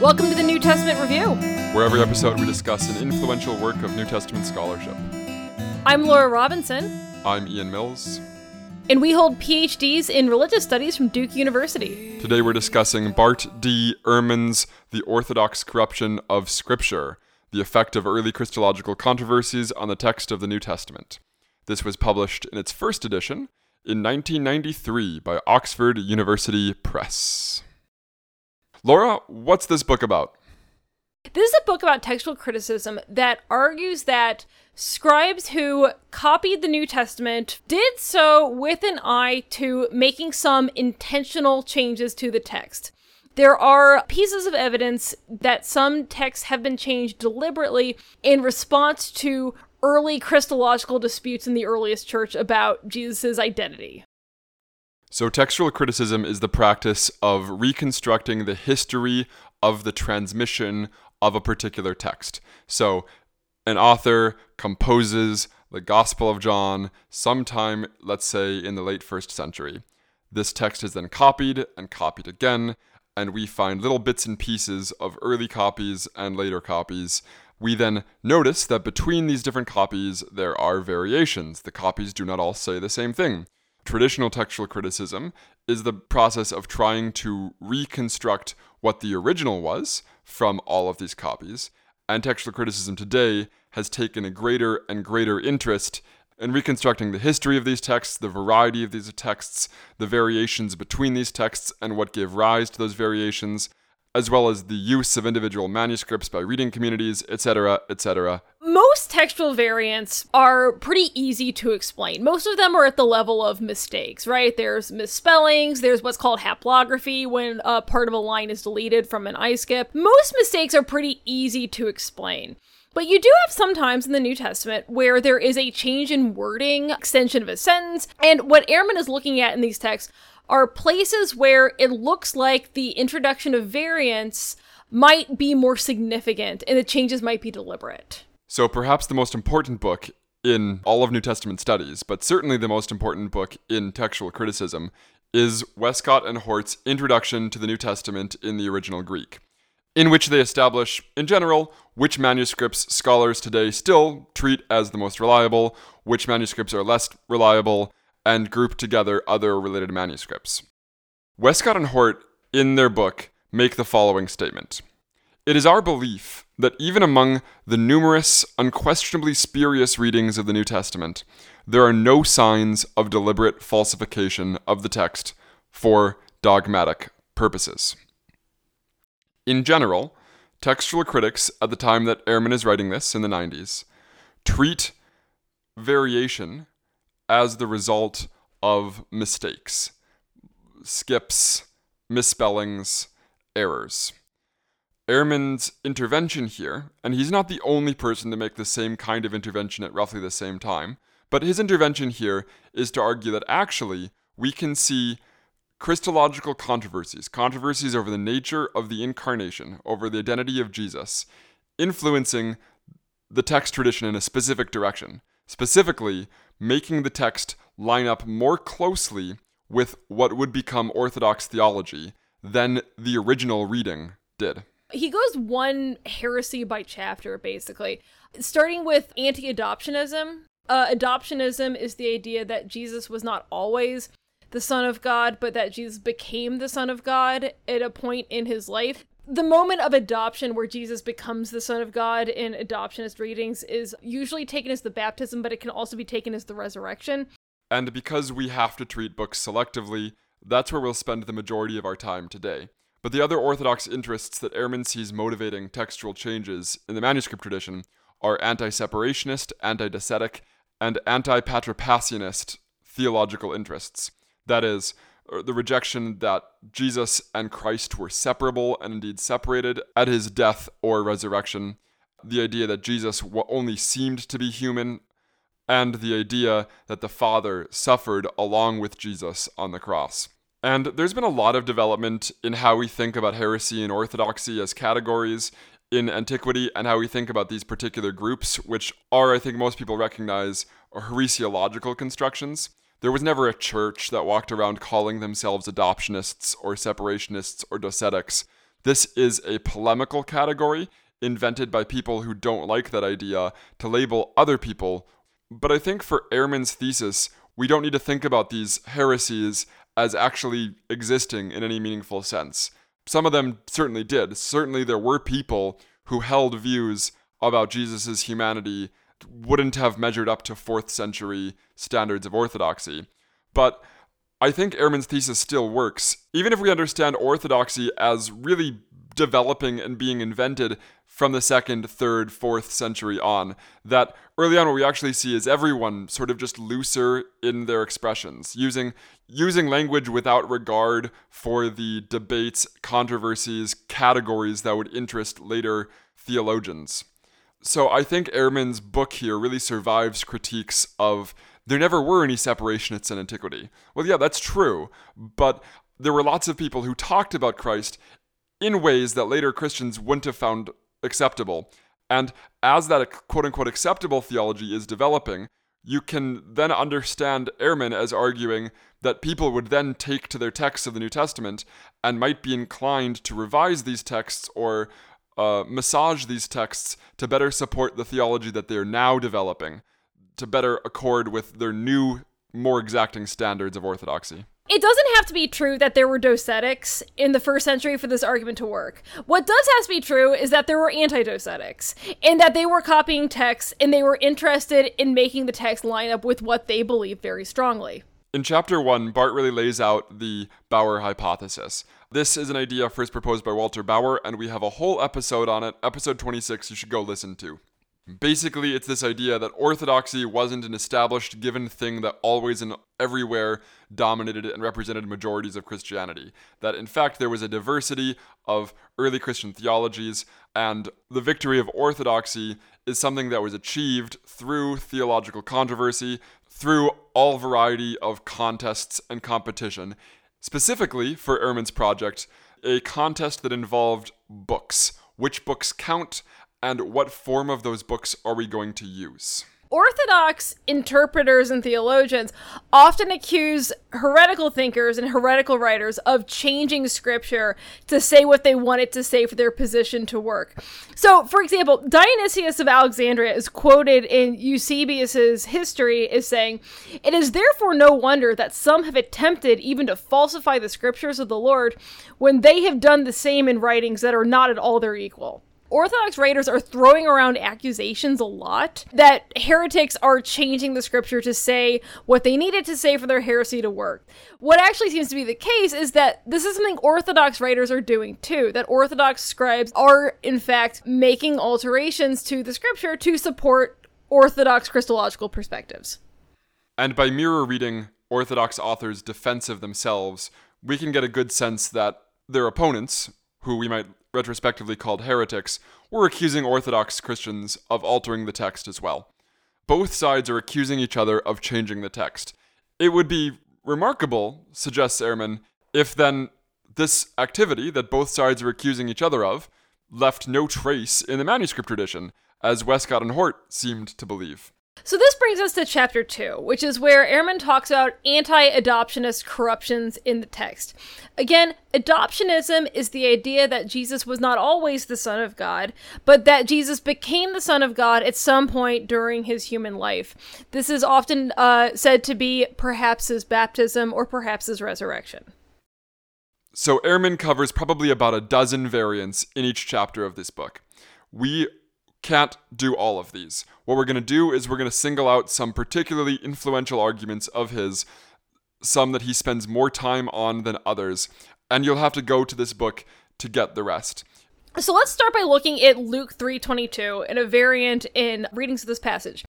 Welcome to the New Testament Review. where every episode we discuss an influential work of New Testament scholarship. I'm Laura Robinson, I'm Ian Mills. and we hold PhDs in religious studies from Duke University. Today we're discussing Bart D. Ehrman's The Orthodox Corruption of Scripture, the effect of early Christological controversies on the text of the New Testament. This was published in its first edition in 1993 by Oxford University Press. Laura, what's this book about? This is a book about textual criticism that argues that scribes who copied the New Testament did so with an eye to making some intentional changes to the text. There are pieces of evidence that some texts have been changed deliberately in response to early Christological disputes in the earliest church about Jesus' identity. So, textual criticism is the practice of reconstructing the history of the transmission of a particular text. So, an author composes the Gospel of John sometime, let's say, in the late first century. This text is then copied and copied again, and we find little bits and pieces of early copies and later copies. We then notice that between these different copies, there are variations. The copies do not all say the same thing. Traditional textual criticism is the process of trying to reconstruct what the original was from all of these copies, and textual criticism today has taken a greater and greater interest in reconstructing the history of these texts, the variety of these texts, the variations between these texts, and what gave rise to those variations, as well as the use of individual manuscripts by reading communities, etc., etc. Most textual variants are pretty easy to explain. Most of them are at the level of mistakes, right? There's misspellings, there's what's called haplography when a part of a line is deleted from an iskip. Most mistakes are pretty easy to explain. But you do have sometimes in the New Testament where there is a change in wording, extension of a sentence, and what Ehrman is looking at in these texts are places where it looks like the introduction of variants might be more significant and the changes might be deliberate. So, perhaps the most important book in all of New Testament studies, but certainly the most important book in textual criticism, is Westcott and Hort's Introduction to the New Testament in the Original Greek, in which they establish, in general, which manuscripts scholars today still treat as the most reliable, which manuscripts are less reliable, and group together other related manuscripts. Westcott and Hort, in their book, make the following statement. It is our belief that even among the numerous, unquestionably spurious readings of the New Testament, there are no signs of deliberate falsification of the text for dogmatic purposes. In general, textual critics at the time that Ehrman is writing this in the 90s treat variation as the result of mistakes, skips, misspellings, errors. Ehrman's intervention here, and he's not the only person to make the same kind of intervention at roughly the same time, but his intervention here is to argue that actually we can see Christological controversies, controversies over the nature of the incarnation, over the identity of Jesus, influencing the text tradition in a specific direction, specifically making the text line up more closely with what would become Orthodox theology than the original reading did. He goes one heresy by chapter, basically, starting with anti adoptionism. Uh, adoptionism is the idea that Jesus was not always the Son of God, but that Jesus became the Son of God at a point in his life. The moment of adoption where Jesus becomes the Son of God in adoptionist readings is usually taken as the baptism, but it can also be taken as the resurrection. And because we have to treat books selectively, that's where we'll spend the majority of our time today. But the other Orthodox interests that Ehrman sees motivating textual changes in the manuscript tradition are anti separationist, anti docetic, and anti patripassianist theological interests. That is, uh, the rejection that Jesus and Christ were separable and indeed separated at his death or resurrection, the idea that Jesus only seemed to be human, and the idea that the Father suffered along with Jesus on the cross. And there's been a lot of development in how we think about heresy and orthodoxy as categories in antiquity and how we think about these particular groups, which are, I think, most people recognize, heresiological constructions. There was never a church that walked around calling themselves adoptionists or separationists or docetics. This is a polemical category invented by people who don't like that idea to label other people. But I think for Ehrman's thesis, we don't need to think about these heresies as actually existing in any meaningful sense. Some of them certainly did. Certainly, there were people who held views about Jesus' humanity wouldn't have measured up to fourth century standards of orthodoxy. But I think Ehrman's thesis still works, even if we understand orthodoxy as really developing and being invented from the second, third, fourth century on. That early on, what we actually see is everyone sort of just looser in their expressions, using using language without regard for the debates, controversies, categories that would interest later theologians. So I think Ehrman's book here really survives critiques of there never were any separationists in antiquity. Well, yeah, that's true, but there were lots of people who talked about Christ in ways that later Christians wouldn't have found acceptable. And as that quote unquote acceptable theology is developing, you can then understand Ehrman as arguing that people would then take to their texts of the New Testament and might be inclined to revise these texts or uh, massage these texts to better support the theology that they're now developing, to better accord with their new, more exacting standards of orthodoxy. It doesn't have to be true that there were docetics in the first century for this argument to work. What does have to be true is that there were anti docetics, and that they were copying texts and they were interested in making the text line up with what they believed very strongly. In chapter 1, Bart really lays out the Bauer hypothesis. This is an idea first proposed by Walter Bauer, and we have a whole episode on it, episode 26, you should go listen to. Basically, it's this idea that orthodoxy wasn't an established given thing that always and everywhere dominated and represented majorities of Christianity. That in fact, there was a diversity of early Christian theologies, and the victory of orthodoxy is something that was achieved through theological controversy, through all variety of contests and competition. Specifically, for Ehrman's project, a contest that involved books. Which books count, and what form of those books are we going to use? Orthodox interpreters and theologians often accuse heretical thinkers and heretical writers of changing scripture to say what they want it to say for their position to work. So, for example, Dionysius of Alexandria is quoted in Eusebius's history as saying, It is therefore no wonder that some have attempted even to falsify the scriptures of the Lord when they have done the same in writings that are not at all their equal. Orthodox writers are throwing around accusations a lot that heretics are changing the scripture to say what they needed to say for their heresy to work. What actually seems to be the case is that this is something Orthodox writers are doing too, that Orthodox scribes are, in fact, making alterations to the scripture to support Orthodox Christological perspectives. And by mirror reading Orthodox authors' defense of themselves, we can get a good sense that their opponents, who we might retrospectively called heretics, were accusing Orthodox Christians of altering the text as well. Both sides are accusing each other of changing the text. It would be remarkable, suggests Ehrman, if then this activity that both sides are accusing each other of left no trace in the manuscript tradition, as Westcott and Hort seemed to believe. So this brings us to chapter 2, which is where Ehrman talks about anti-adoptionist corruptions in the text. Again, adoptionism is the idea that Jesus was not always the son of God, but that Jesus became the son of God at some point during his human life. This is often uh, said to be perhaps his baptism or perhaps his resurrection. So Ehrman covers probably about a dozen variants in each chapter of this book. We can't do all of these. What we're going to do is we're going to single out some particularly influential arguments of his, some that he spends more time on than others, and you'll have to go to this book to get the rest. So let's start by looking at Luke 3:22 in a variant in readings of this passage.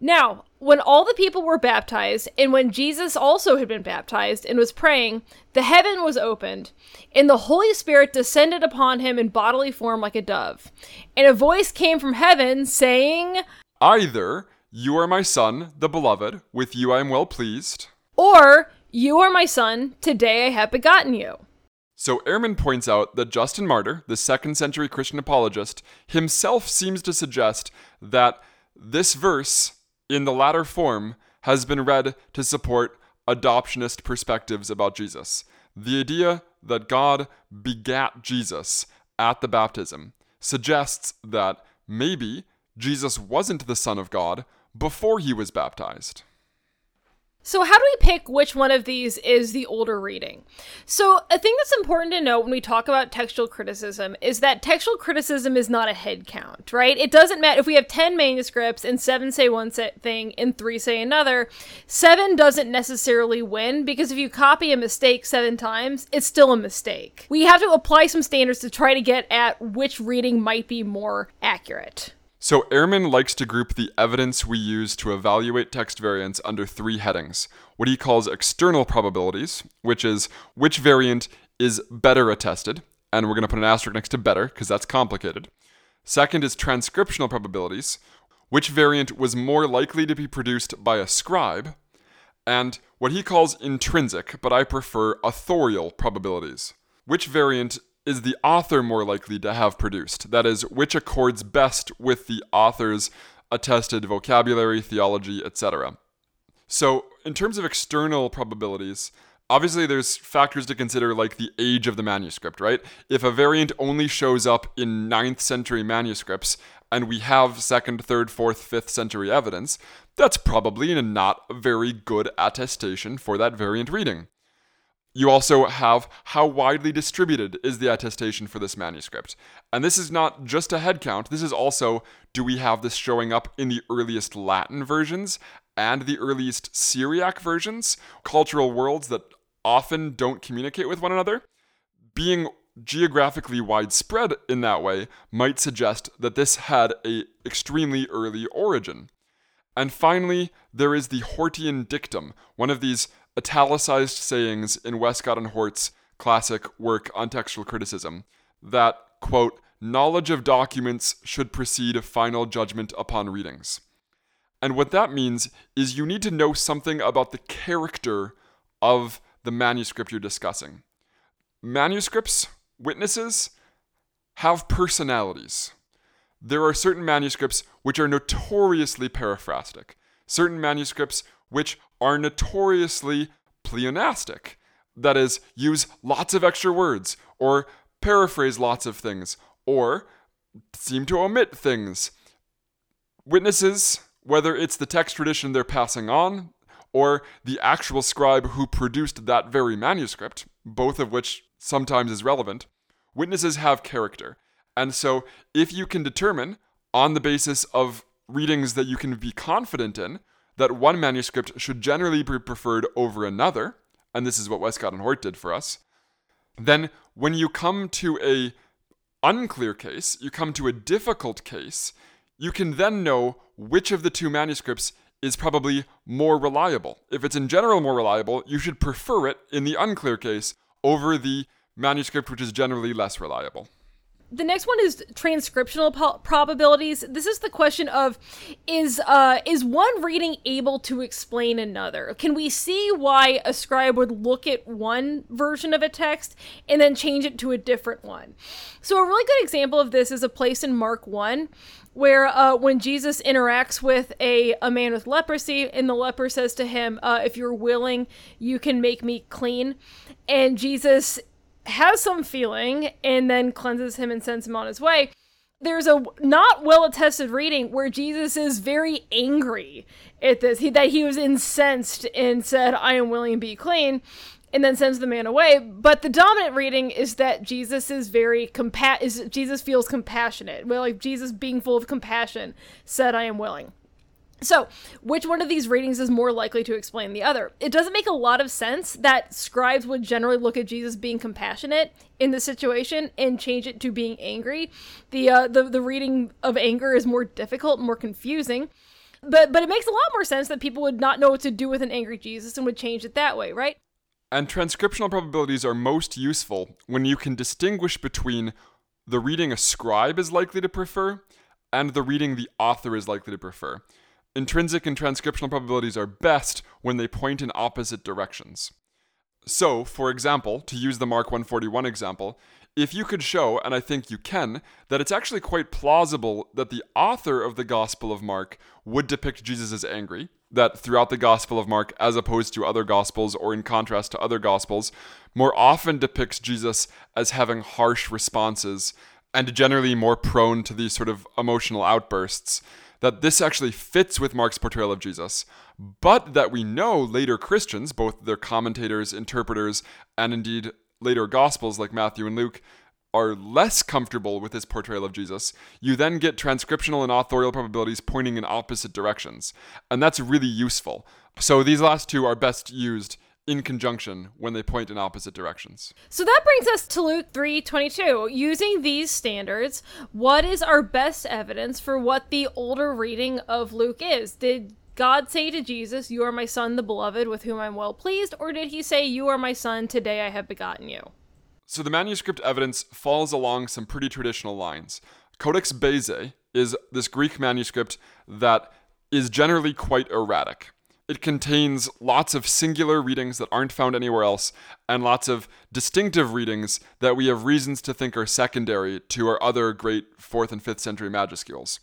Now, when all the people were baptized, and when Jesus also had been baptized and was praying, the heaven was opened, and the Holy Spirit descended upon him in bodily form like a dove. And a voice came from heaven saying, Either you are my son, the beloved, with you I am well pleased, or you are my son, today I have begotten you. So Ehrman points out that Justin Martyr, the second century Christian apologist, himself seems to suggest that this verse in the latter form has been read to support adoptionist perspectives about Jesus. The idea that God begat Jesus at the baptism suggests that maybe Jesus wasn't the Son of God before he was baptized. So, how do we pick which one of these is the older reading? So, a thing that's important to note when we talk about textual criticism is that textual criticism is not a head count, right? It doesn't matter if we have 10 manuscripts and seven say one thing and three say another, seven doesn't necessarily win because if you copy a mistake seven times, it's still a mistake. We have to apply some standards to try to get at which reading might be more accurate. So, Ehrman likes to group the evidence we use to evaluate text variants under three headings what he calls external probabilities, which is which variant is better attested, and we're going to put an asterisk next to better because that's complicated. Second is transcriptional probabilities, which variant was more likely to be produced by a scribe, and what he calls intrinsic, but I prefer authorial probabilities, which variant is the author more likely to have produced? That is, which accords best with the author's attested vocabulary, theology, etc. So, in terms of external probabilities, obviously there's factors to consider like the age of the manuscript, right? If a variant only shows up in 9th century manuscripts and we have 2nd, 3rd, 4th, 5th century evidence, that's probably not a very good attestation for that variant reading. You also have how widely distributed is the attestation for this manuscript. And this is not just a head count, this is also do we have this showing up in the earliest Latin versions and the earliest Syriac versions, cultural worlds that often don't communicate with one another? Being geographically widespread in that way might suggest that this had a extremely early origin. And finally, there is the Hortian dictum, one of these italicized sayings in Westcott and Hort's classic work on textual criticism that, quote, knowledge of documents should precede final judgment upon readings. And what that means is you need to know something about the character of the manuscript you're discussing. Manuscripts, witnesses, have personalities. There are certain manuscripts which are notoriously paraphrastic, certain manuscripts which are notoriously pleonastic. That is, use lots of extra words, or paraphrase lots of things, or seem to omit things. Witnesses, whether it's the text tradition they're passing on, or the actual scribe who produced that very manuscript, both of which sometimes is relevant, witnesses have character. And so, if you can determine, on the basis of readings that you can be confident in, that one manuscript should generally be preferred over another, and this is what Westcott and Hort did for us, then when you come to a unclear case, you come to a difficult case, you can then know which of the two manuscripts is probably more reliable. If it's in general more reliable, you should prefer it in the unclear case over the manuscript which is generally less reliable the next one is transcriptional po- probabilities. This is the question of is uh, is one reading able to explain another? Can we see why a scribe would look at one version of a text and then change it to a different one? So a really good example of this is a place in Mark 1 where uh, when Jesus interacts with a, a man with leprosy, and the leper says to him, uh, If you're willing, you can make me clean. And Jesus has some feeling and then cleanses him and sends him on his way. There's a not well attested reading where Jesus is very angry at this, he, that he was incensed and said, I am willing to be clean, and then sends the man away. But the dominant reading is that Jesus is very compa- is Jesus feels compassionate. Well, like Jesus being full of compassion said, I am willing. So, which one of these readings is more likely to explain the other? It doesn't make a lot of sense that scribes would generally look at Jesus being compassionate in the situation and change it to being angry. The uh, the the reading of anger is more difficult, more confusing. But but it makes a lot more sense that people would not know what to do with an angry Jesus and would change it that way, right? And transcriptional probabilities are most useful when you can distinguish between the reading a scribe is likely to prefer and the reading the author is likely to prefer. Intrinsic and transcriptional probabilities are best when they point in opposite directions. So, for example, to use the Mark 141 example, if you could show, and I think you can, that it's actually quite plausible that the author of the Gospel of Mark would depict Jesus as angry, that throughout the Gospel of Mark, as opposed to other Gospels or in contrast to other Gospels, more often depicts Jesus as having harsh responses and generally more prone to these sort of emotional outbursts. That this actually fits with Mark's portrayal of Jesus, but that we know later Christians, both their commentators, interpreters, and indeed later Gospels like Matthew and Luke, are less comfortable with this portrayal of Jesus, you then get transcriptional and authorial probabilities pointing in opposite directions. And that's really useful. So these last two are best used in conjunction when they point in opposite directions. So that brings us to Luke 3:22. Using these standards, what is our best evidence for what the older reading of Luke is? Did God say to Jesus, "You are my son, the beloved, with whom I'm well pleased," or did he say, "You are my son, today I have begotten you"? So the manuscript evidence falls along some pretty traditional lines. Codex Bezae is this Greek manuscript that is generally quite erratic. It contains lots of singular readings that aren't found anywhere else, and lots of distinctive readings that we have reasons to think are secondary to our other great 4th and 5th century majuscules.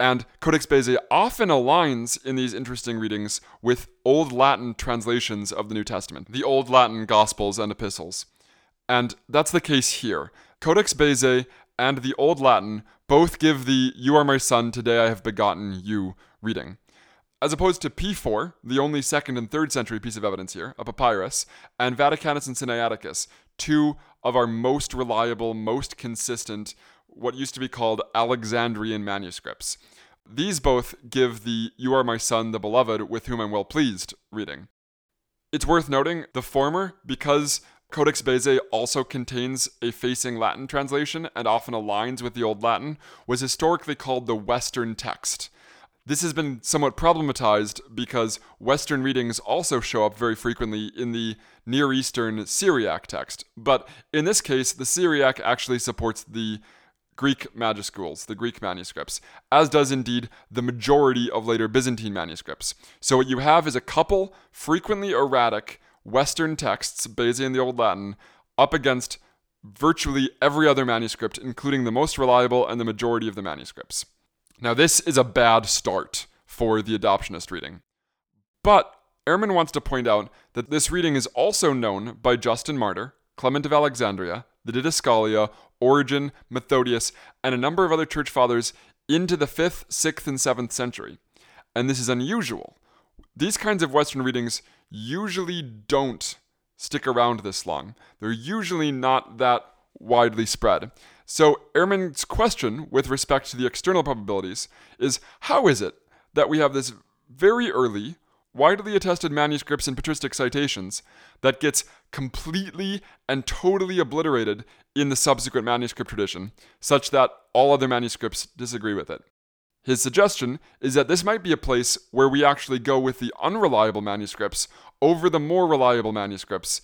And Codex Bezae often aligns in these interesting readings with Old Latin translations of the New Testament, the Old Latin Gospels and Epistles. And that's the case here. Codex Bezae and the Old Latin both give the You are my son, today I have begotten you reading. As opposed to P4, the only second and third century piece of evidence here, a papyrus, and Vaticanus and Sinaiticus, two of our most reliable, most consistent, what used to be called Alexandrian manuscripts. These both give the You are my son, the beloved, with whom I'm well pleased reading. It's worth noting the former because Codex Bezae also contains a facing Latin translation and often aligns with the Old Latin, was historically called the Western text. This has been somewhat problematized because Western readings also show up very frequently in the Near Eastern Syriac text. But in this case, the Syriac actually supports the Greek majuscules, the Greek manuscripts, as does indeed the majority of later Byzantine manuscripts. So what you have is a couple frequently erratic Western texts, and the Old Latin, up against virtually every other manuscript, including the most reliable and the majority of the manuscripts. Now, this is a bad start for the adoptionist reading. But Ehrman wants to point out that this reading is also known by Justin Martyr, Clement of Alexandria, the Didascalia, Origen, Methodius, and a number of other church fathers into the 5th, 6th, and 7th century. And this is unusual. These kinds of Western readings usually don't stick around this long. They're usually not that widely spread. So, Ehrman's question with respect to the external probabilities is how is it that we have this very early, widely attested manuscripts and patristic citations that gets completely and totally obliterated in the subsequent manuscript tradition, such that all other manuscripts disagree with it? His suggestion is that this might be a place where we actually go with the unreliable manuscripts over the more reliable manuscripts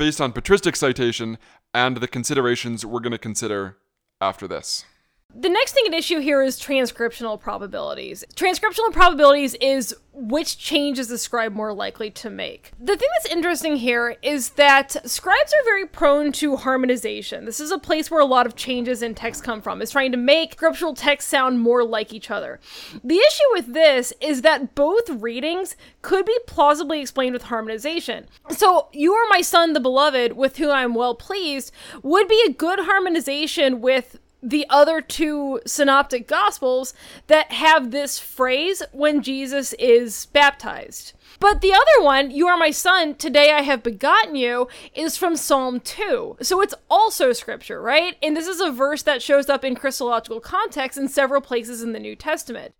based on patristic citation and the considerations we're going to consider after this. The next thing at issue here is transcriptional probabilities. Transcriptional probabilities is which change is the scribe more likely to make. The thing that's interesting here is that scribes are very prone to harmonization. This is a place where a lot of changes in text come from, is trying to make scriptural text sound more like each other. The issue with this is that both readings could be plausibly explained with harmonization. So, you are my son, the beloved, with whom I'm well pleased, would be a good harmonization with the other two synoptic gospels that have this phrase when Jesus is baptized. But the other one, You are my son, today I have begotten you, is from Psalm 2. So it's also scripture, right? And this is a verse that shows up in Christological context in several places in the New Testament.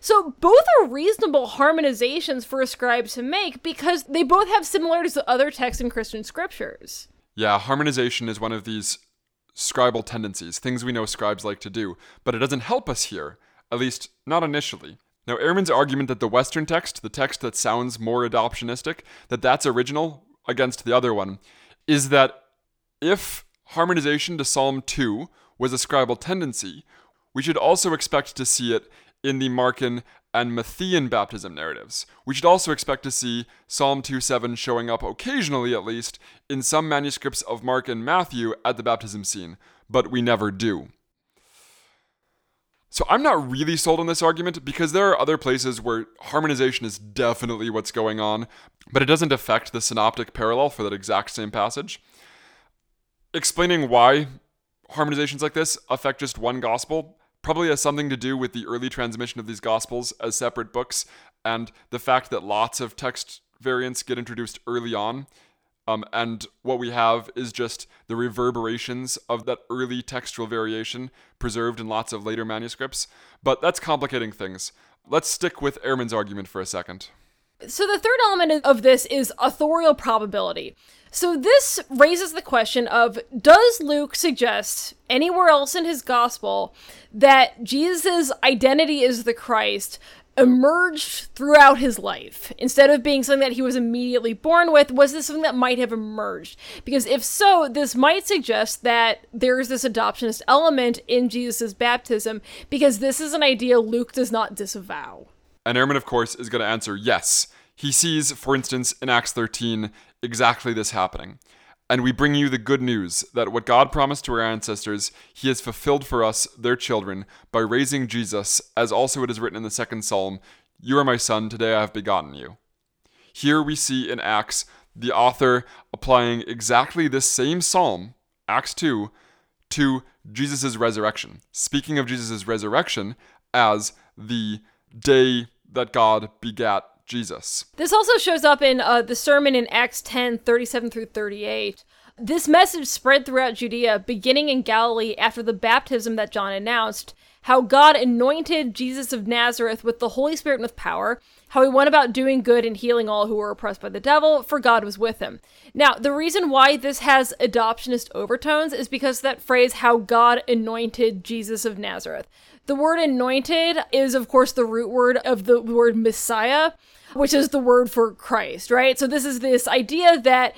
So both are reasonable harmonizations for a scribe to make because they both have similarities to other texts in Christian scriptures. Yeah, harmonization is one of these scribal tendencies, things we know scribes like to do, but it doesn't help us here, at least not initially. Now, Ehrman's argument that the Western text, the text that sounds more adoptionistic, that that's original against the other one, is that if harmonization to Psalm 2 was a scribal tendency, we should also expect to see it in the Markan and Matthean baptism narratives. We should also expect to see Psalm 2:7 showing up occasionally at least in some manuscripts of Mark and Matthew at the baptism scene, but we never do. So I'm not really sold on this argument because there are other places where harmonization is definitely what's going on, but it doesn't affect the synoptic parallel for that exact same passage. Explaining why harmonizations like this affect just one gospel probably has something to do with the early transmission of these gospels as separate books and the fact that lots of text variants get introduced early on um, and what we have is just the reverberations of that early textual variation preserved in lots of later manuscripts. But that's complicating things. Let's stick with Ehrman's argument for a second. So, the third element of this is authorial probability. So, this raises the question of Does Luke suggest anywhere else in his gospel that Jesus' identity is the Christ emerged throughout his life? Instead of being something that he was immediately born with was this something that might have emerged? Because if so this might suggest that there's this adoptionist element in jesus' baptism because this is an idea luke does not disavow and Ehrman, of course, is going to answer yes. He sees, for instance, in Acts 13, exactly this happening. And we bring you the good news that what God promised to our ancestors, He has fulfilled for us, their children, by raising Jesus, as also it is written in the second psalm You are my son, today I have begotten you. Here we see in Acts the author applying exactly this same psalm, Acts 2, to Jesus' resurrection, speaking of Jesus' resurrection as the day that God begat Jesus. This also shows up in uh, the sermon in Acts 10 37 through 38. This message spread throughout Judea, beginning in Galilee after the baptism that John announced, how God anointed Jesus of Nazareth with the Holy Spirit and with power, how he went about doing good and healing all who were oppressed by the devil, for God was with him. Now, the reason why this has adoptionist overtones is because that phrase, how God anointed Jesus of Nazareth. The word anointed is, of course, the root word of the word Messiah, which is the word for Christ, right? So this is this idea that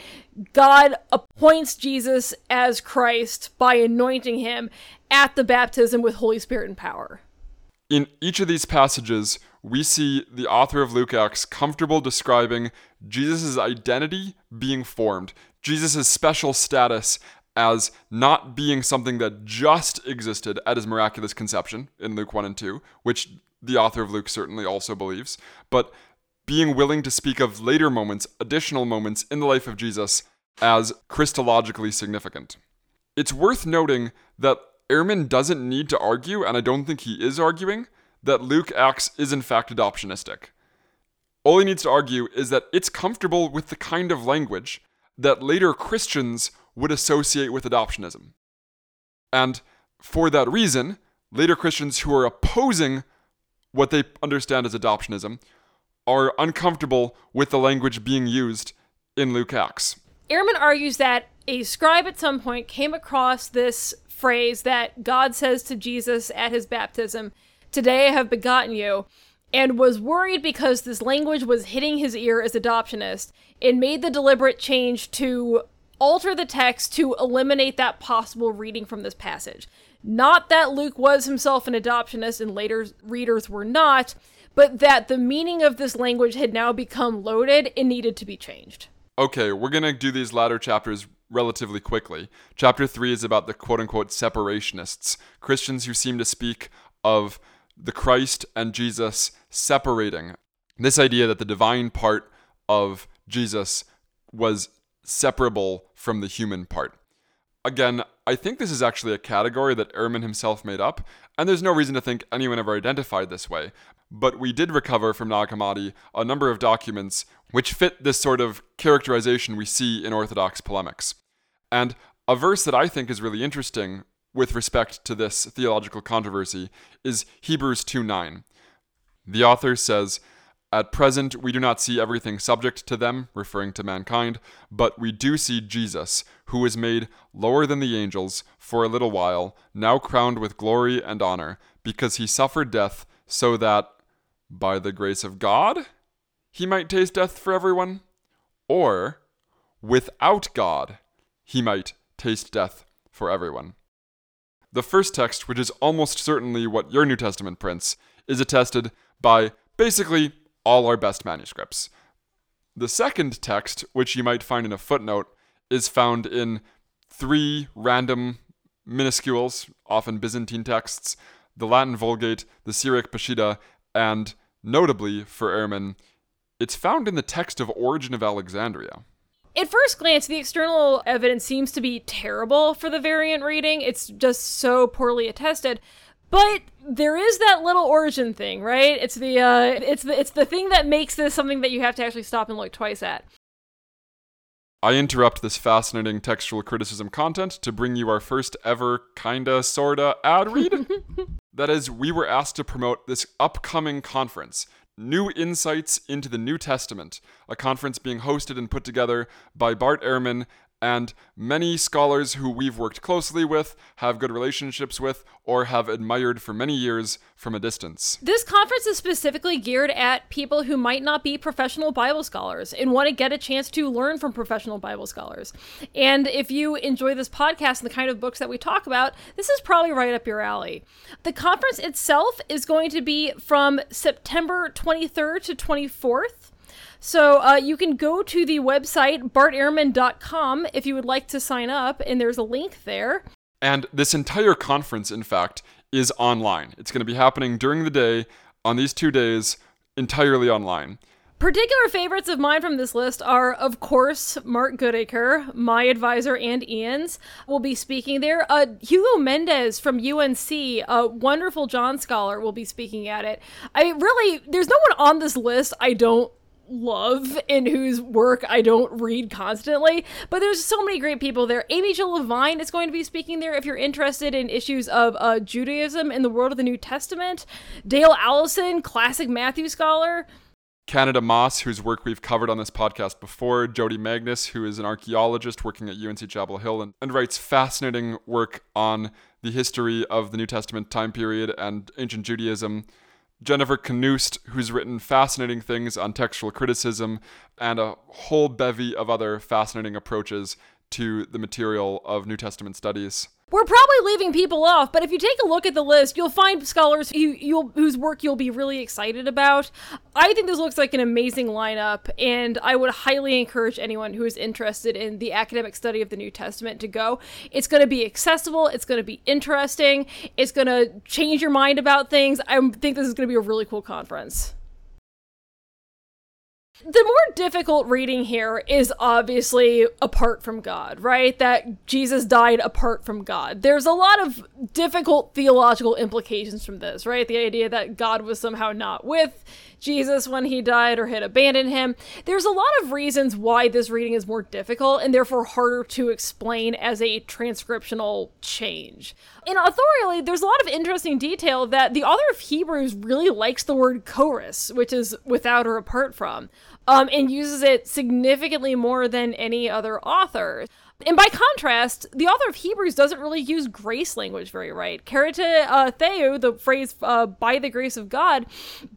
God appoints Jesus as Christ by anointing him at the baptism with Holy Spirit and power. In each of these passages, we see the author of Luke Acts comfortable describing Jesus' identity being formed, Jesus' special status as not being something that just existed at his miraculous conception in Luke 1 and 2, which the author of Luke certainly also believes, but being willing to speak of later moments, additional moments in the life of Jesus as Christologically significant. It's worth noting that Ehrman doesn't need to argue, and I don't think he is arguing, that Luke Acts is in fact adoptionistic. All he needs to argue is that it's comfortable with the kind of language that later Christians would associate with adoptionism. And for that reason, later Christians who are opposing what they understand as adoptionism are uncomfortable with the language being used in Luke Acts. Ehrman argues that a scribe at some point came across this phrase that God says to Jesus at his baptism, Today I have begotten you, and was worried because this language was hitting his ear as adoptionist and made the deliberate change to alter the text to eliminate that possible reading from this passage. Not that Luke was himself an adoptionist and later readers were not, but that the meaning of this language had now become loaded and needed to be changed. Okay, we're going to do these latter chapters relatively quickly. Chapter 3 is about the quote unquote separationists, Christians who seem to speak of the Christ and Jesus separating. This idea that the divine part of Jesus was separable from the human part. Again, I think this is actually a category that Ehrman himself made up, and there's no reason to think anyone ever identified this way. But we did recover from Nag Hammadi a number of documents which fit this sort of characterization we see in Orthodox polemics. And a verse that I think is really interesting with respect to this theological controversy is Hebrews 2 9. The author says, At present, we do not see everything subject to them, referring to mankind, but we do see Jesus, who was made lower than the angels for a little while, now crowned with glory and honor, because he suffered death, so that, by the grace of God, he might taste death for everyone, or, without God, he might taste death for everyone. The first text, which is almost certainly what your New Testament prints, is attested by basically all our best manuscripts. The second text, which you might find in a footnote, is found in three random minuscules, often Byzantine texts. the Latin Vulgate, the Syriac Peshitta, and notably for Ehrman, it's found in the text of Origen of Alexandria. At first glance, the external evidence seems to be terrible for the variant reading. It's just so poorly attested. But there is that little Origen thing, right? It's the uh, it's the it's the thing that makes this something that you have to actually stop and look twice at. I interrupt this fascinating textual criticism content to bring you our first ever kinda sorta ad read. that is, we were asked to promote this upcoming conference, New Insights into the New Testament, a conference being hosted and put together by Bart Ehrman and many scholars who we've worked closely with, have good relationships with, or have admired for many years from a distance. This conference is specifically geared at people who might not be professional Bible scholars and want to get a chance to learn from professional Bible scholars. And if you enjoy this podcast and the kind of books that we talk about, this is probably right up your alley. The conference itself is going to be from September 23rd to 24th. So uh, you can go to the website bartehrman.com if you would like to sign up, and there's a link there. And this entire conference, in fact, is online. It's going to be happening during the day on these two days, entirely online. Particular favorites of mine from this list are, of course, Mark Goodacre, my advisor, and Ian's will be speaking there. Uh, Hugo Mendez from UNC, a wonderful John scholar, will be speaking at it. I really, there's no one on this list I don't love and whose work I don't read constantly. But there's so many great people there. Amy Jill Levine is going to be speaking there if you're interested in issues of uh, Judaism in the world of the New Testament. Dale Allison, classic Matthew scholar. Candida Moss, whose work we've covered on this podcast before, Jodi Magness, who is an archaeologist working at UNC Chapel Hill and, and writes fascinating work on the history of the New Testament time period and ancient Judaism. Jennifer Knust, who's written fascinating things on textual criticism and a whole bevy of other fascinating approaches to the material of New Testament studies. We're probably leaving people off, but if you take a look at the list, you'll find scholars who, whose work you'll be really excited about. I think this looks like an amazing lineup, and I would highly encourage anyone who is interested in the academic study of the New Testament to go. It's going to be accessible, it's going to be interesting, it's going to change your mind about things. I think this is going to be a really cool conference. The more difficult reading here is obviously apart from God, right? That Jesus died apart from God. There's a lot of difficult theological implications from this, right? The idea that God was somehow not with Jesus when he died or had abandoned him. There's a lot of reasons why this reading is more difficult and therefore harder to explain as a transcriptional change. In authorially, there's a lot of interesting detail that the author of Hebrews really likes the word choris, which is without or apart from, um, and uses it significantly more than any other author. And by contrast, the author of Hebrews doesn't really use grace language very right. Chariti uh, the phrase uh, by the grace of God,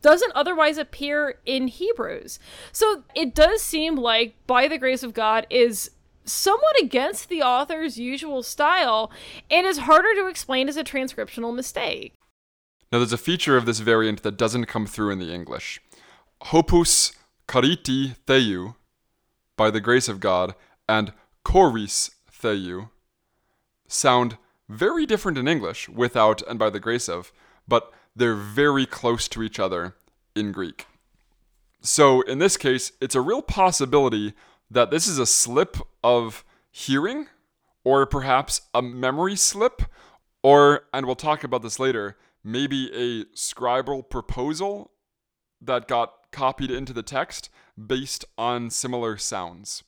doesn't otherwise appear in Hebrews. So it does seem like by the grace of God is somewhat against the author's usual style and is harder to explain as a transcriptional mistake. Now, there's a feature of this variant that doesn't come through in the English. Hopus chariti theou, by the grace of God, and choris theou sound very different in English, without and by the grace of, but they're very close to each other in Greek. So in this case, it's a real possibility that this is a slip of hearing, or perhaps a memory slip, or, and we'll talk about this later, maybe a scribal proposal that got copied into the text based on similar sounds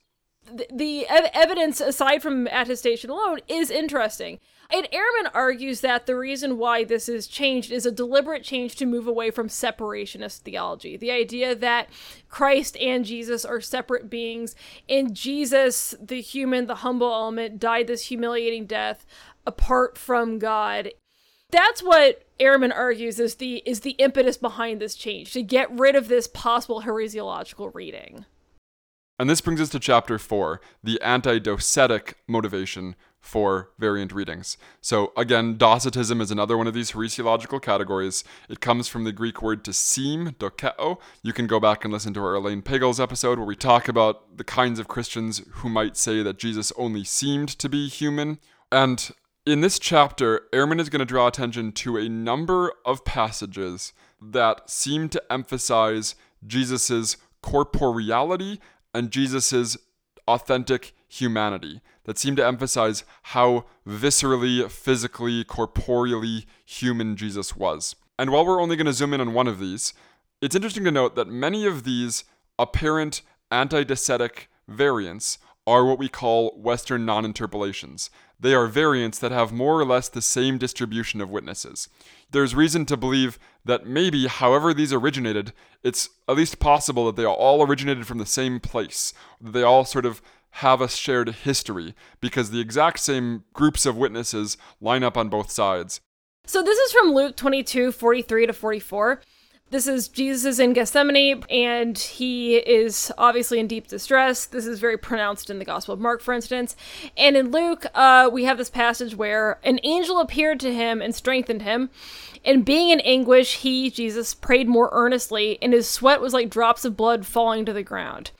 the, ev- evidence aside from attestation alone is interesting. And Ehrman argues that the reason why this is changed is a deliberate change to move away from separationist theology. The idea that Christ and Jesus are separate beings, and Jesus, the human, the humble element, died this humiliating death apart from God. That's what Ehrman argues is the is the impetus behind this change to get rid of this possible heresiological reading. And this brings us to chapter 4, the anti docetic motivation for variant readings. So, again, Docetism is another one of these heresiological categories. It comes from the Greek word to seem, dokeo. You can go back and listen to our Elaine Pagels episode where we talk about the kinds of Christians who might say that Jesus only seemed to be human. And In this chapter, Ehrman is going to draw attention to a number of passages that seem to emphasize Jesus' corporeality and Jesus' authentic humanity, that seem to emphasize how viscerally, physically, corporeally human Jesus was. And while we're only going to zoom in on one of these, it's interesting to note that many of these apparent anti-docetic variants are what we call Western non interpolations. They are variants that have more or less the same distribution of witnesses. There's reason to believe that maybe, however these originated, it's at least possible that they all originated from the same place. That they all sort of have a shared history because the exact same groups of witnesses line up on both sides. So this is from Luke 22 43 to 44. This is Jesus is in Gethsemane and he is obviously in deep distress. This is very pronounced in the Gospel of Mark, for instance. And in Luke, uh, we have this passage where an angel appeared to him and strengthened him. And being in anguish, he, Jesus, prayed more earnestly, and his sweat was like drops of blood falling to the ground.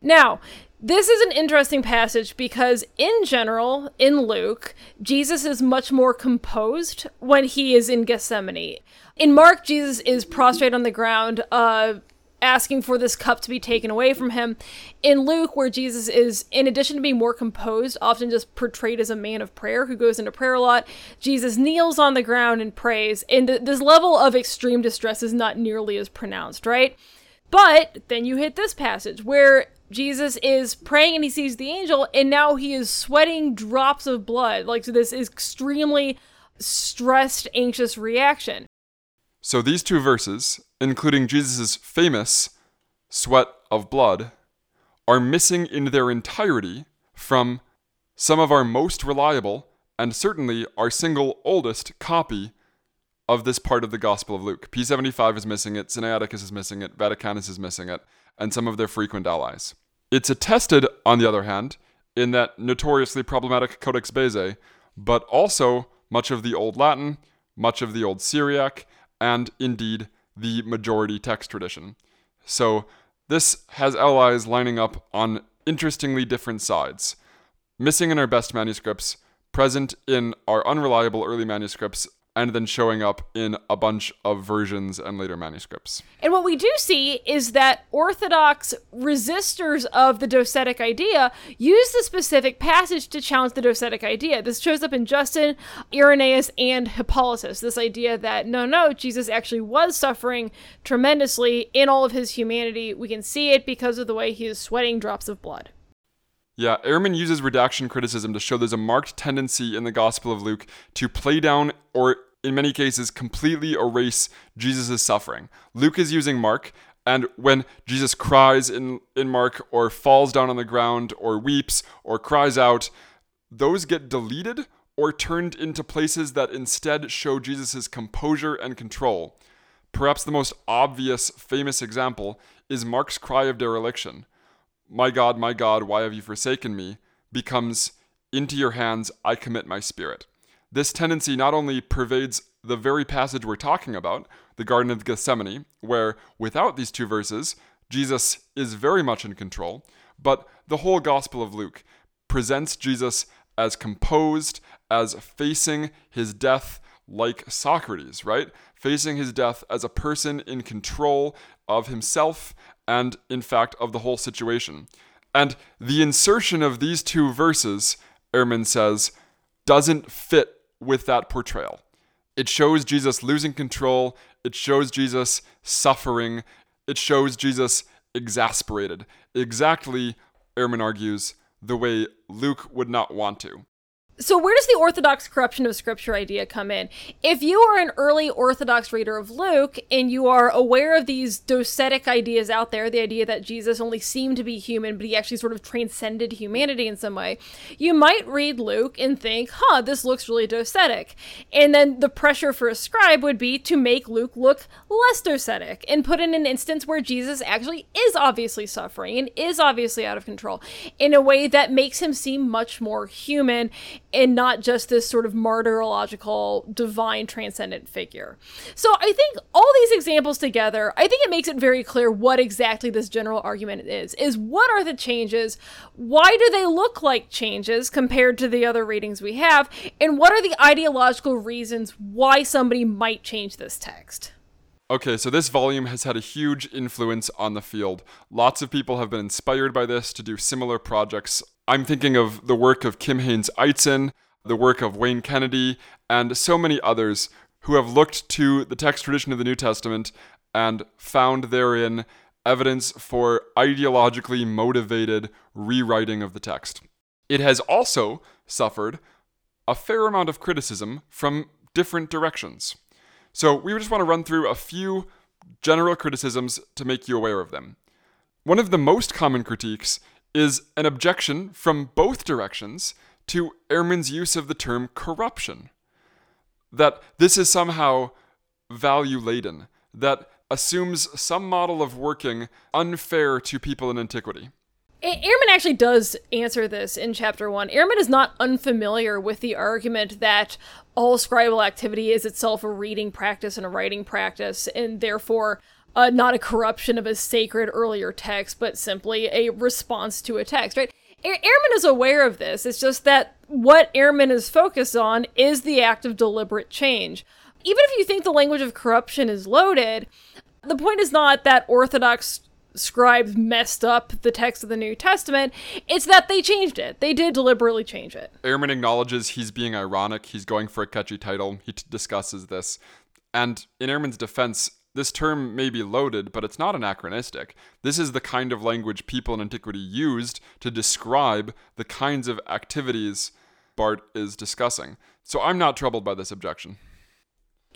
Now, this is an interesting passage because, in general, in Luke, Jesus is much more composed when he is in Gethsemane. In Mark, Jesus is prostrate on the ground, uh, asking for this cup to be taken away from him. In Luke, where Jesus is, in addition to being more composed, often just portrayed as a man of prayer who goes into prayer a lot, Jesus kneels on the ground and prays. And th- this level of extreme distress is not nearly as pronounced, right? But then you hit this passage where Jesus is praying and he sees the angel, and now he is sweating drops of blood. Like, so this extremely stressed, anxious reaction. So these two verses, including Jesus' famous sweat of blood, are missing in their entirety from some of our most reliable and certainly our single oldest copy of this part of the Gospel of Luke. P75 is missing it, Sinaiticus is missing it, Vaticanus is missing it, and some of their frequent allies. It's attested, on the other hand, in that notoriously problematic Codex Bezae, but also much of the Old Latin, much of the Old Syriac, and indeed the majority text tradition. So this has allies lining up on interestingly different sides. Missing in our best manuscripts, present in our unreliable early manuscripts, and then showing up in a bunch of versions and later manuscripts. And what we do see is that Orthodox resistors of the docetic idea use the specific passage to challenge the docetic idea. This shows up in Justin, Irenaeus, and Hippolytus. This idea that no, no, Jesus actually was suffering tremendously in all of his humanity. We can see it because of the way he is sweating drops of blood. Yeah, Ehrman uses redaction criticism to show there's a marked tendency in the Gospel of Luke to play down or in many cases, completely erase Jesus' suffering. Luke is using Mark, and when Jesus cries in, in Mark, or falls down on the ground, or weeps, or cries out, those get deleted or turned into places that instead show Jesus' composure and control. Perhaps the most obvious, famous example is Mark's cry of dereliction. My God, my God, why have you forsaken me? becomes, Into your hands I commit my spirit. This tendency not only pervades the very passage we're talking about, the Garden of Gethsemane, where without these two verses, Jesus is very much in control, but the whole Gospel of Luke presents Jesus as composed, as facing his death like Socrates, right? Facing his death as a person in control of himself and, in fact, of the whole situation. And the insertion of these two verses, Ehrman says, doesn't fit with that portrayal. It shows Jesus losing control, it shows Jesus suffering, it shows Jesus exasperated. Exactly, Ehrman argues, the way Luke would not want to. So, where does the Orthodox corruption of Scripture idea come in? If you are an early Orthodox reader of Luke and you are aware of these docetic ideas out there, the idea that Jesus only seemed to be human, but he actually sort of transcended humanity in some way, you might read Luke and think, huh, this looks really docetic. And then the pressure for a scribe would be to make Luke look less docetic and put in an instance where Jesus actually is obviously suffering and is obviously out of control in a way that makes him seem much more human and not just this sort of martyrological divine transcendent figure. So I think all these examples together, I think it makes it very clear what exactly this general argument is. Is what are the changes? Why do they look like changes compared to the other readings we have? And what are the ideological reasons why somebody might change this text? Okay, so this volume has had a huge influence on the field. Lots of people have been inspired by this to do similar projects. I'm thinking of the work of Kim Haines Eitzen, the work of Wayne Kannaday, and so many others who have looked to the text tradition of the New Testament and found therein evidence for ideologically motivated rewriting of the text. It has also suffered a fair amount of criticism from different directions. So we just want to run through a few general criticisms to make you aware of them. One of the most common critiques is an objection from both directions to Ehrman's use of the term corruption. That this is somehow value laden, that assumes some model of working unfair to people in antiquity. Ehrman actually does answer this in chapter one. Ehrman is not unfamiliar with the argument that all scribal activity is itself a reading practice and a writing practice, and therefore uh, not a corruption of a sacred earlier text, but simply a response to a text, right? Ehrman is aware of this. It's just that what Ehrman is focused on is the act of deliberate change. Even if you think the language of corruption is loaded, the point is not that Orthodox scribes messed up the text of the New Testament. It's that they changed it. They did deliberately change it. Ehrman acknowledges he's being ironic. He's going for a catchy title. He t- discusses this. And in Ehrman's defense, this term may be loaded, but it's not anachronistic. This is the kind of language people in antiquity used to describe the kinds of activities Bart is discussing. So I'm not troubled by this objection.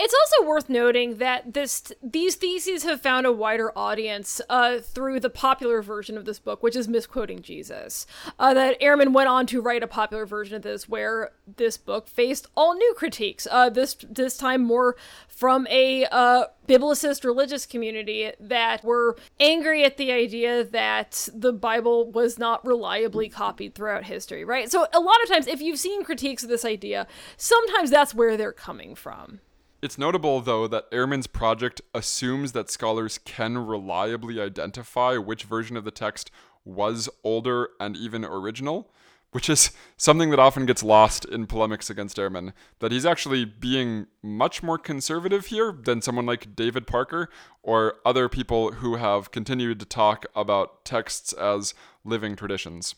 It's also worth noting that this these theses have found a wider audience uh, through the popular version of this book, which is misquoting Jesus. Uh, that Ehrman went on to write a popular version of this, where this book faced all new critiques. Uh, this this time more from a uh, biblicist religious community that were angry at the idea that the Bible was not reliably copied throughout history. Right. So a lot of times, if you've seen critiques of this idea, sometimes that's where they're coming from. It's notable, though, that Ehrman's project assumes that scholars can reliably identify which version of the text was older and even original, which is something that often gets lost in polemics against Ehrman. That he's actually being much more conservative here than someone like David Parker or other people who have continued to talk about texts as living traditions.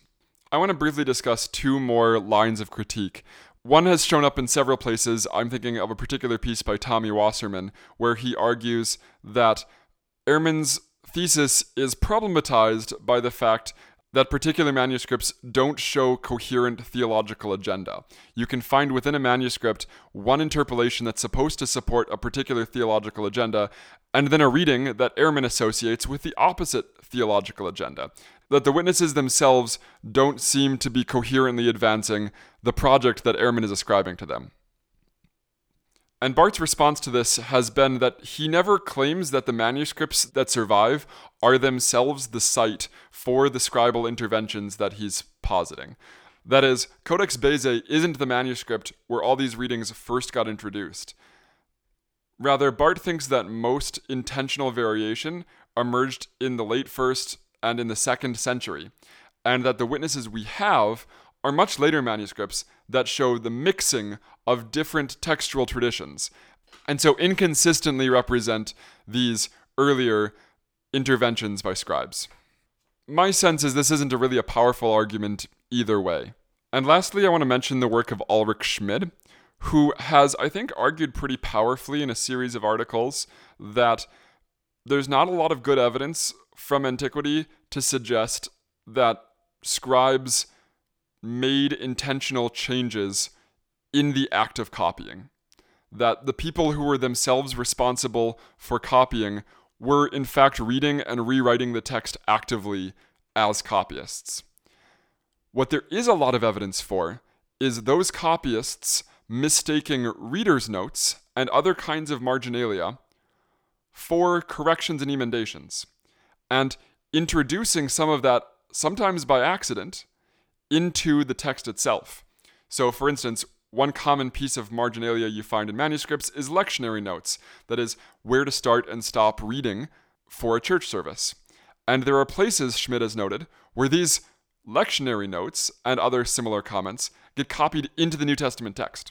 I want to briefly discuss two more lines of critique. One has shown up in several places. I'm thinking of a particular piece by Tommy Wasserman, where he argues that Ehrman's thesis is problematized by the fact that particular manuscripts don't show coherent theological agenda. You can find within a manuscript one interpolation that's supposed to support a particular theological agenda, and then a reading that Ehrman associates with the opposite theological agenda that the witnesses themselves don't seem to be coherently advancing the project that Ehrman is ascribing to them. And Bart's response to this has been that he never claims that the manuscripts that survive are themselves the site for the scribal interventions that he's positing. That is, Codex Bezae isn't the manuscript where all these readings first got introduced. Rather, Bart thinks that most intentional variation emerged in the late first and in the second century, and that the witnesses we have are much later manuscripts that show the mixing of different textual traditions, and so inconsistently represent these earlier interventions by scribes. My sense is this isn't a really a powerful argument either way. And lastly, I want to mention the work of Ulrich Schmid, who has, I think, argued pretty powerfully in a series of articles that there's not a lot of good evidence from antiquity to suggest that scribes made intentional changes in the act of copying. That the people who were themselves responsible for copying were in fact reading and rewriting the text actively as copyists. What there is a lot of evidence for is those copyists mistaking reader's notes and other kinds of marginalia for corrections and emendations, and introducing some of that, sometimes by accident, into the text itself. So, for instance, one common piece of marginalia you find in manuscripts is lectionary notes, that is, where to start and stop reading for a church service. And there are places, Schmid has noted, where these lectionary notes and other similar comments get copied into the New Testament text.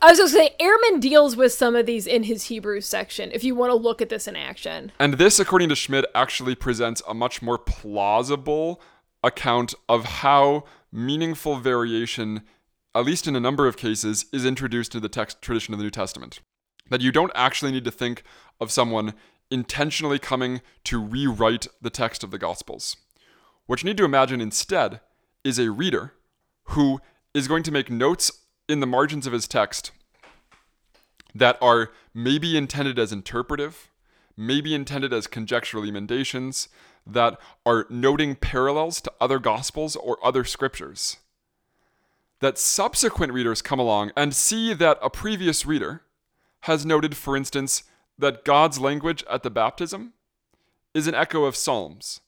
I was going to say, Ehrman deals with some of these in his Hebrew section if you want to look at this in action. And this, according to Schmid, actually presents a much more plausible account of how meaningful variation, at least in a number of cases, is introduced into the text tradition of the New Testament. That you don't actually need to think of someone intentionally coming to rewrite the text of the Gospels. What you need to imagine instead is a reader who is going to make notes in the margins of his text that are maybe intended as interpretive, maybe intended as conjectural emendations, that are noting parallels to other gospels or other scriptures. That subsequent readers come along and see that a previous reader has noted, for instance, that God's language at the baptism is an echo of Psalms,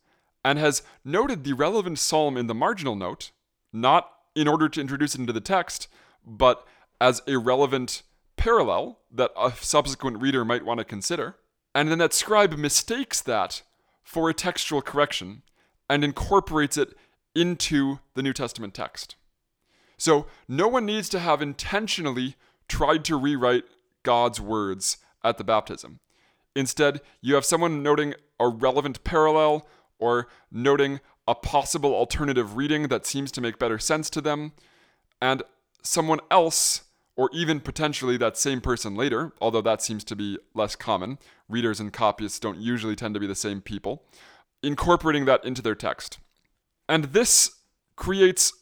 and has noted the relevant psalm in the marginal note, not in order to introduce it into the text, but as a relevant parallel that a subsequent reader might want to consider. And then that scribe mistakes that for a textual correction and incorporates it into the New Testament text. So no one needs to have intentionally tried to rewrite God's words at the baptism. Instead, you have someone noting a relevant parallel or noting a possible alternative reading that seems to make better sense to them, and someone else, or even potentially that same person later, although that seems to be less common, readers and copyists don't usually tend to be the same people, incorporating that into their text. And this creates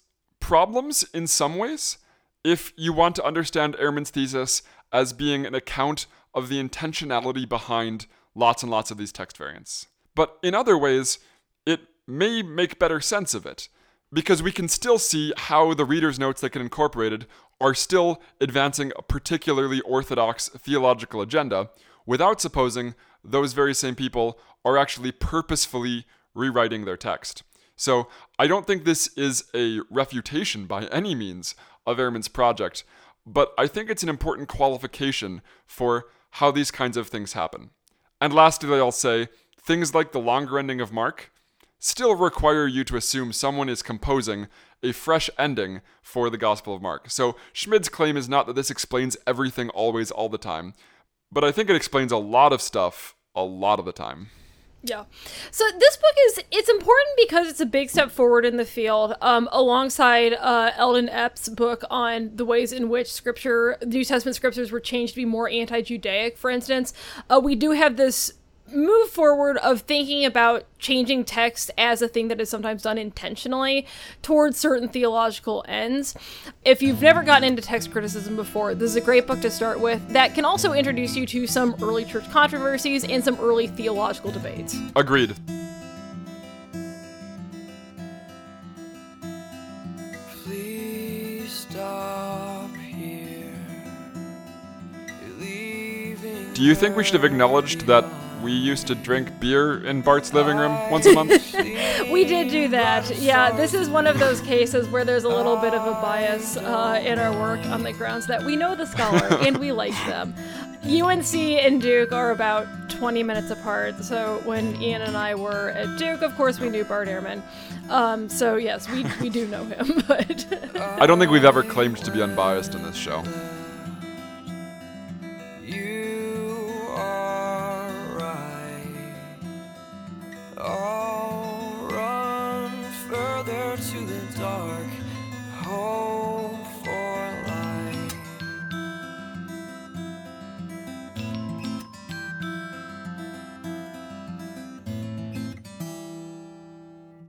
problems in some ways if you want to understand Ehrman's thesis as being an account of the intentionality behind lots and lots of these text variants. But in other ways, it may make better sense of it because we can still see how the reader's notes that get incorporated are still advancing a particularly orthodox theological agenda without supposing those very same people are actually purposefully rewriting their text. So I don't think this is a refutation by any means of Ehrman's project, but I think it's an important qualification for how these kinds of things happen. And lastly, I'll say things like the longer ending of Mark still require you to assume someone is composing a fresh ending for the Gospel of Mark. So Schmid's claim is not that this explains everything always all the time, but I think it explains a lot of stuff a lot of the time. Yeah. So this book is it's important because it's a big step forward in the field, um, alongside uh, Eldon Epp's book on the ways in which Scripture, New Testament scriptures, were changed to be more anti-Judaic. For instance, uh, we do have this move forward of thinking about changing text as a thing that is sometimes done intentionally towards certain theological ends. If you've never gotten into text criticism before, this is a great book to start with that can also introduce you to some early church controversies and some early theological debates. Agreed. Do you think we should have acknowledged that we used to drink beer in Bart's living room once a month. we did do that. Yeah, this is one of those cases where there's a little bit of a bias uh, in our work on the grounds that we know the scholar and we like them. UNC and Duke are about 20 minutes apart, so when Ian and I were at Duke, of course, we knew Bart Ehrman. Um, so yes, we, we do know him, but I don't think we've ever claimed to be unbiased in this show. I'll run further to the dark, hopeful